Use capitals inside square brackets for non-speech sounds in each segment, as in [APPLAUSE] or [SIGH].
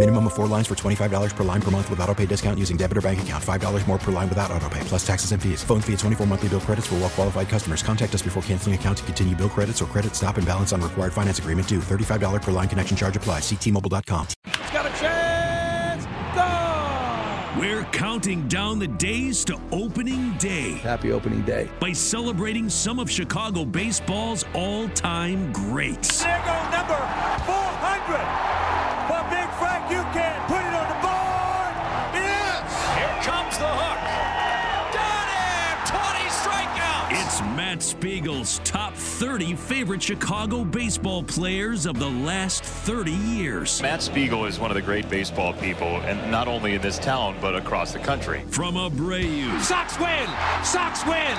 Minimum of four lines for $25 per line per month with auto pay discount using debit or bank account. $5 more per line without auto pay, plus taxes and fees. Phone fee at 24 monthly bill credits for well qualified customers. Contact us before canceling account to continue bill credits or credit stop and balance on required finance agreement due. $35 per line connection charge applies. Ctmobile.com. He's got a chance! Go! We're counting down the days to opening day Happy opening day. by celebrating some of Chicago baseball's all-time greats. There go number 400 Matt Spiegel's top 30 favorite Chicago baseball players of the last 30 years. Matt Spiegel is one of the great baseball people, and not only in this town, but across the country. From Abreu Sox win! Sox win!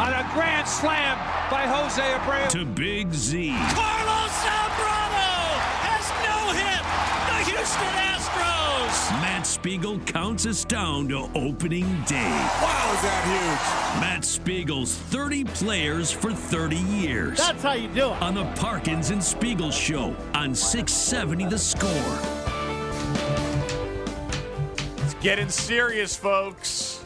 On a grand slam by Jose Abreu. to Big Z. Carlos Spiegel counts us down to opening day. Wow, is that huge? Matt Spiegel's 30 players for 30 years. That's how you do it. on the Parkins and Spiegel Show on 670 The Score. It's getting serious, folks.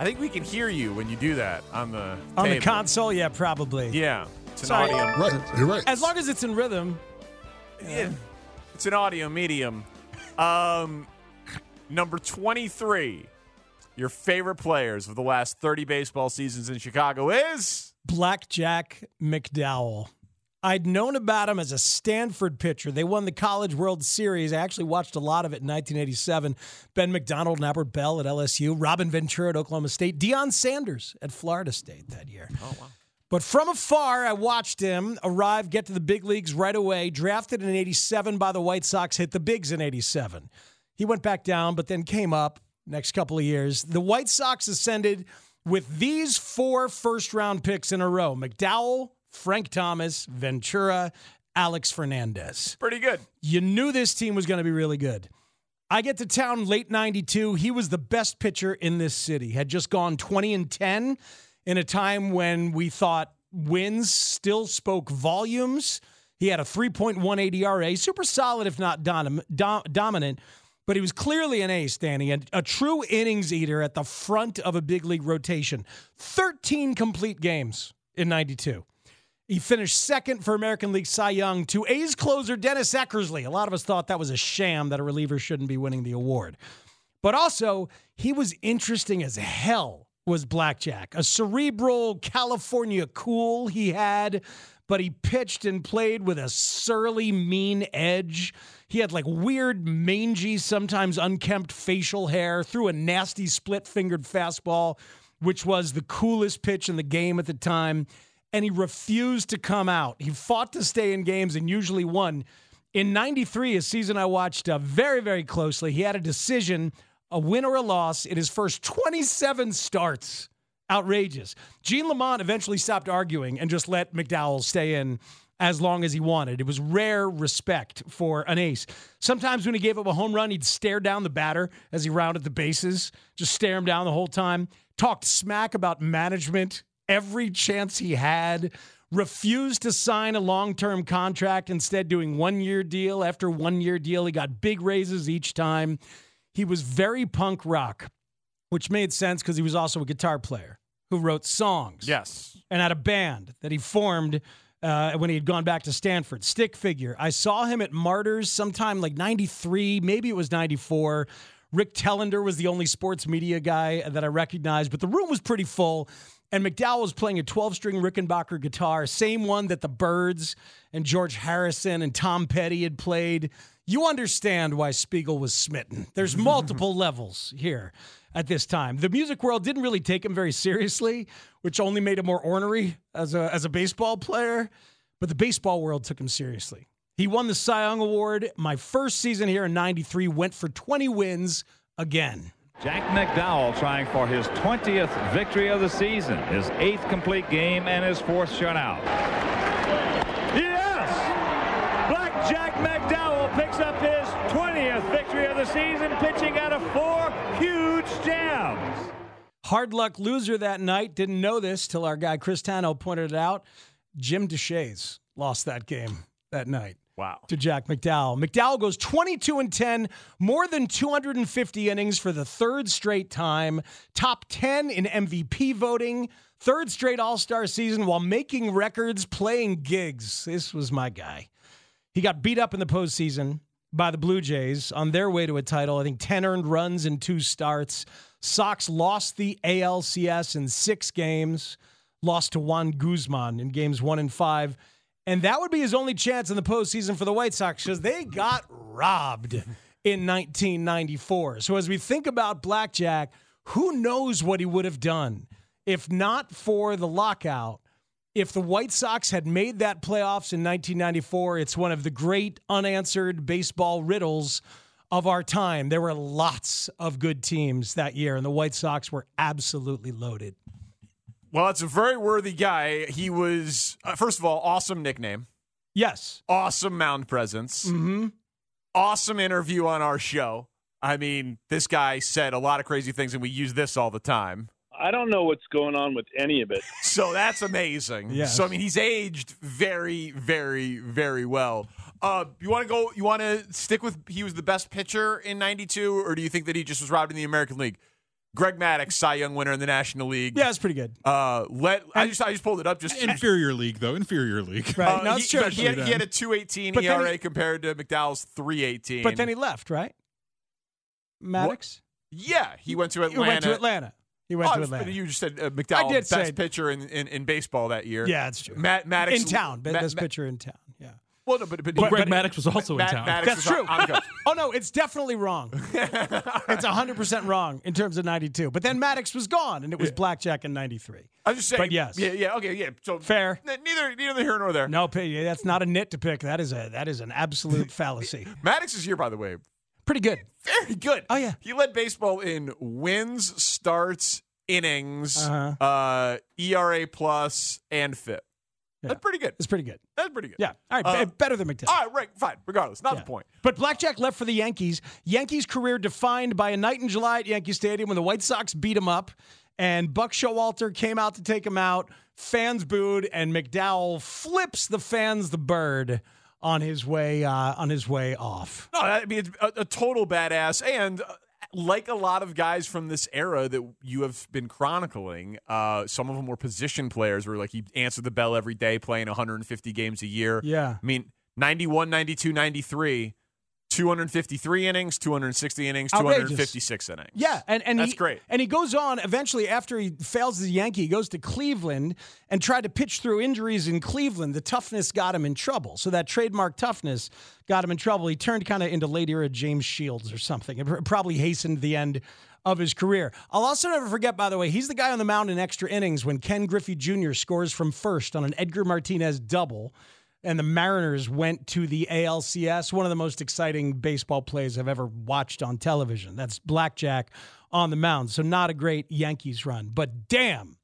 I think we can hear you when you do that on the On the console, yeah, probably. Yeah, it's an Sorry. audio. Right, you're right. As long as it's in rhythm. Yeah, it's an audio medium. Um, number twenty-three. Your favorite players of the last thirty baseball seasons in Chicago is Blackjack McDowell. I'd known about him as a Stanford pitcher. They won the College World Series. I actually watched a lot of it in 1987. Ben McDonald and Albert Belle at LSU, Robin Ventura at Oklahoma State, Deion Sanders at Florida State that year. Oh, wow. But from afar, I watched him arrive, get to the big leagues right away. Drafted in 87 by the White Sox, hit the bigs in 87. He went back down, but then came up next couple of years. The White Sox ascended with these four first round picks in a row McDowell, Frank Thomas, Ventura, Alex Fernandez. pretty good. You knew this team was going to be really good. I get to town late 92. He was the best pitcher in this city. Had just gone 20 and 10 in a time when we thought wins still spoke volumes. He had a 3.18 ERA, super solid if not dom- dom- dominant, but he was clearly an ace, Danny, and a true innings eater at the front of a big league rotation. 13 complete games in 92. He finished second for American League Cy Young to A's closer Dennis Eckersley. A lot of us thought that was a sham that a reliever shouldn't be winning the award. But also, he was interesting as hell, was Blackjack. A cerebral California cool he had, but he pitched and played with a surly, mean edge. He had like weird, mangy, sometimes unkempt facial hair, threw a nasty split fingered fastball, which was the coolest pitch in the game at the time and he refused to come out. He fought to stay in games and usually won. In 93, a season I watched uh, very, very closely, he had a decision, a win or a loss in his first 27 starts. Outrageous. Gene Lamont eventually stopped arguing and just let McDowell stay in as long as he wanted. It was rare respect for an ace. Sometimes when he gave up a home run, he'd stare down the batter as he rounded the bases, just stare him down the whole time. Talked smack about management every chance he had, refused to sign a long term contract, instead, doing one year deal after one year deal. He got big raises each time. He was very punk rock, which made sense because he was also a guitar player who wrote songs. Yes. And had a band that he formed. Uh, when he had gone back to Stanford, Stickfigure. I saw him at Martyrs sometime like 93, maybe it was 94. Rick Telander was the only sports media guy that I recognized, but the room was pretty full. And McDowell was playing a 12 string Rickenbacker guitar, same one that the Byrds and George Harrison and Tom Petty had played. you understand why Spiegel was smitten. There's [LAUGHS] multiple levels here at this time. The music world didn't really take him very seriously, which only made him more ornery as a as a baseball player. But the baseball world took him seriously. He won the Cy Young Award. My first season here in '93 went for 20 wins again. Jack McDowell trying for his 20th victory of the season, his eighth complete game, and his fourth shutout. Yes! Black Jack McDowell picks up his 20th victory of the season, pitching out of four Hard luck loser that night. Didn't know this till our guy Chris Tano pointed it out. Jim Deshaies lost that game that night. Wow. To Jack McDowell. McDowell goes 22 and 10, more than 250 innings for the third straight time, top 10 in MVP voting, third straight All Star season while making records, playing gigs. This was my guy. He got beat up in the postseason by the Blue Jays on their way to a title. I think 10 earned runs in two starts. Sox lost the ALCS in six games, lost to Juan Guzman in games one and five. And that would be his only chance in the postseason for the White Sox because they got robbed [LAUGHS] in 1994. So as we think about Blackjack, who knows what he would have done if not for the lockout? If the White Sox had made that playoffs in 1994, it's one of the great unanswered baseball riddles of our time. There were lots of good teams that year, and the White Sox were absolutely loaded. Well, it's a very worthy guy. He was, uh, first of all, awesome nickname. Yes. Awesome mound presence. Mm-hmm. Awesome interview on our show. I mean, this guy said a lot of crazy things, and we use this all the time. I don't know what's going on with any of it. So that's amazing. Yes. So I mean, he's aged very, very, very well. Uh, you want to go? You want to stick with? He was the best pitcher in '92, or do you think that he just was robbed in the American League? Greg Maddux, Cy Young winner in the National League. Yeah, it's pretty good. Uh, let I just I just pulled it up. Just inferior league though, inferior league. Right. Uh, no, he, it's true. but he, had, he had a 218 ERA he- compared to McDowell's 318. But then he left, right? Maddux? yeah, he went to He Atlanta. went to Atlanta. He went Oh, to I Atlanta. You just said uh, McDowell, I did best say- pitcher in, in, in baseball that year. Yeah, it's true. Matt Maddux in town, Ma- best Ma- pitcher in town. Yeah. Well, no, but, but, But- Greg but- Maddux was also Matt- in town. Maddux That's was true. on- on the coast. oh no, it's definitely wrong. [LAUGHS] it's 100% wrong in terms of 92. But then Maddux was gone and it was blackjack in 93. I was just saying. But yes. Yeah, yeah, okay, yeah. So Fair. n- neither neither here nor there. No, pay- that's not a nit to pick. That is a that is an absolute [LAUGHS] fallacy. Maddux is here, by the way. Pretty good. Very good. Oh, yeah. He led baseball in wins, starts, innings, Uh-huh. uh, ERA plus, and FIP. That's pretty good. It's pretty good. That's pretty good. Yeah. All right, Uh, better than McDowell. All right, right, fine. Regardless, not Yeah. the point. But Blackjack left for the Yankees. Yankees' career defined by a night in July at Yankee Stadium when the White Sox beat him up, and Buck Showalter came out to take him out. Fans booed, and McDowell flips the fans the bird on his way uh, on his way off. No, I mean it's a, a total badass, and uh, like a lot of guys from this era that you have been chronicling, uh, some of them were position players where like he answered the bell every day, playing 150 games a year. Yeah. I mean 91, 92, 93, 253 innings, 260 innings, Outrageous. 256 innings. Yeah, and, and That's he, great. And he goes on eventually after he fails as a Yankee, he goes to Cleveland and tried to pitch through injuries in Cleveland. The toughness got him in trouble. So that trademark toughness got him in trouble. He turned kind of into late era James Shields or something. It probably hastened the end of his career. I'll also never forget, by the way, he's the guy on the mound in extra innings when Ken Griffey Jr. scores from first on an Edgar Martinez double. And the Mariners went to the ALCS, one of the most exciting baseball plays I've ever watched on television. That's Blackjack on the mound. So, not a great Yankees run, but damn,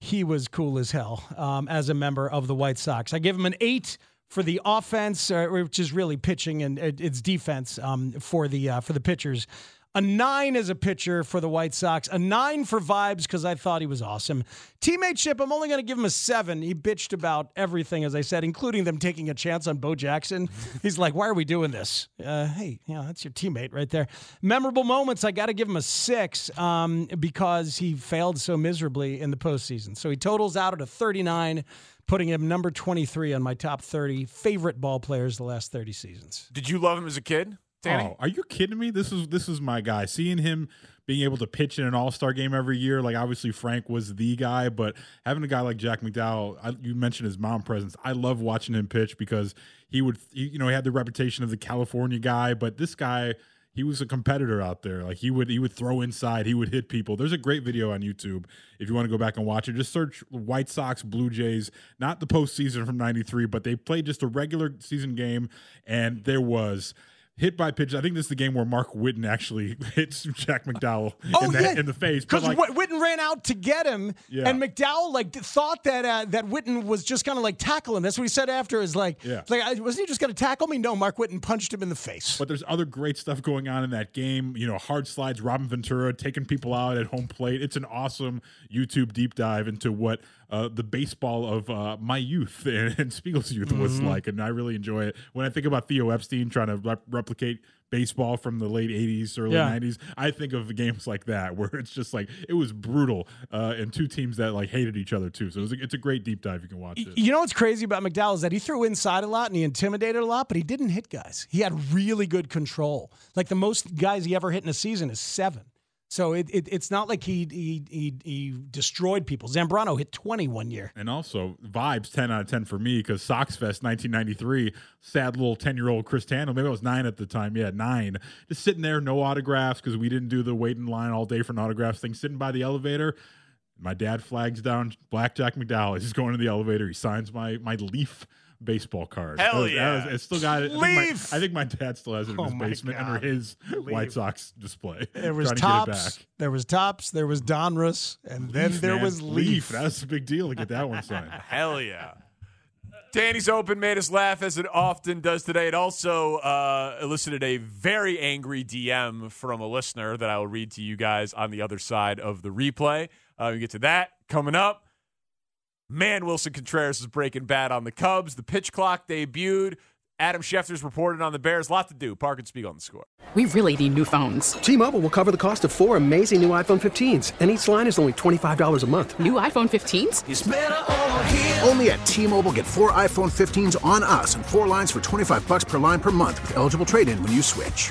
he was cool as hell um, as a member of the White Sox. I give him an eight for the offense, uh, which is really pitching and it's defense um, for the uh, for the pitchers. A nine as a pitcher for the White Sox. A nine for vibes because I thought he was awesome. Teammateship, I'm only going to give him a seven. He bitched about everything, as I said, including them taking a chance on Bo Jackson. [LAUGHS] He's like, "Why are we doing this?" Uh, hey, you know, that's your teammate right there. Memorable moments, I got to give him a six um, because he failed so miserably in the postseason. So he totals out at a 39, putting him number 23 on my top 30 favorite ball players the last 30 seasons. Did you love him as a kid? Danny? Oh, are you kidding me? This is this is my guy. Seeing him being able to pitch in an All Star game every year, like obviously Frank was the guy, but having a guy like Jack McDowell, I, you mentioned his mom presence. I love watching him pitch because he would, he, you know, he had the reputation of the California guy, but this guy. He was a competitor out there. Like he would he would throw inside, he would hit people. There's a great video on YouTube if you want to go back and watch it. Just search White Sox Blue Jays, not the postseason from '93, but they played just a regular season game, and there was hit by pitch. I think this is the game where Mark Witten actually [LAUGHS] hits Jack McDowell Oh, in, the, yeah. in the face. Because like, Witten ran out to get him, Yeah. and McDowell like thought that uh, that Witten was just gonna like tackle him. That's what he said after. Is like, Yeah. like wasn't he just gonna tackle me? No, Mark Witten punched him in the face. But there's other great stuff going on in that game. You know, hard slides, Robin Ventura taking people out at home plate. It's an awesome YouTube deep dive into what uh, the baseball of uh, my youth and, [LAUGHS] and Spiegel's youth was Mm-hmm. Mhm. like, and I really enjoy it. When I think about Theo Epstein trying to rep- replicate baseball from the late 80s, early Yeah. 90s, I think of games like that [LAUGHS] where it's just like it was brutal, uh, and two teams that like hated each other too. So it was a, it's a great deep dive. You can watch it. You know what's crazy about McDowell is that he threw inside a lot and he intimidated a lot, but he didn't hit guys. He had really good control. Like the most guys he ever hit in a season is seven. So it, it it's not like he, he he he destroyed people. Zambrano hit twenty one year. And also vibes ten out of ten for me because Sox Fest 1993, sad little ten year old Chris Tano, maybe I was nine at the time, yeah nine, just sitting there, no autographs because we didn't do the wait in line all day for an autographs thing. Sitting by the elevator, my dad flags down Blackjack McDowell. He's going to the elevator. He signs my my Leaf baseball card. Hell was- yeah. was- it's still got it. I think, my, I think my dad still has it in Oh his basement God. under his White Sox display. [LAUGHS] There was trying to get it Topps. back. There was Topps. There was Donruss, and then Leaf, there man. was Leaf. That's a big deal to get that one signed. [LAUGHS] Hell yeah. Danny's Open made us laugh as it often does today. It also uh, elicited a very angry DM from a listener that I will read to you guys on the other side of the replay. Uh, we get to that coming up. Man, Willson Contreras is breaking bad on the Cubs. The pitch clock debuted. Adam Schefter's reported on the Bears. Lot to do. Park and Spiegel on the score. We really need new phones. T-Mobile will cover the cost of four amazing new iPhone 15s, and each line is only $25 a month. New iPhone 15s? Only at T-Mobile get four iPhone 15s on us and four lines for 25 bucks per line per month with eligible trade-in when you switch.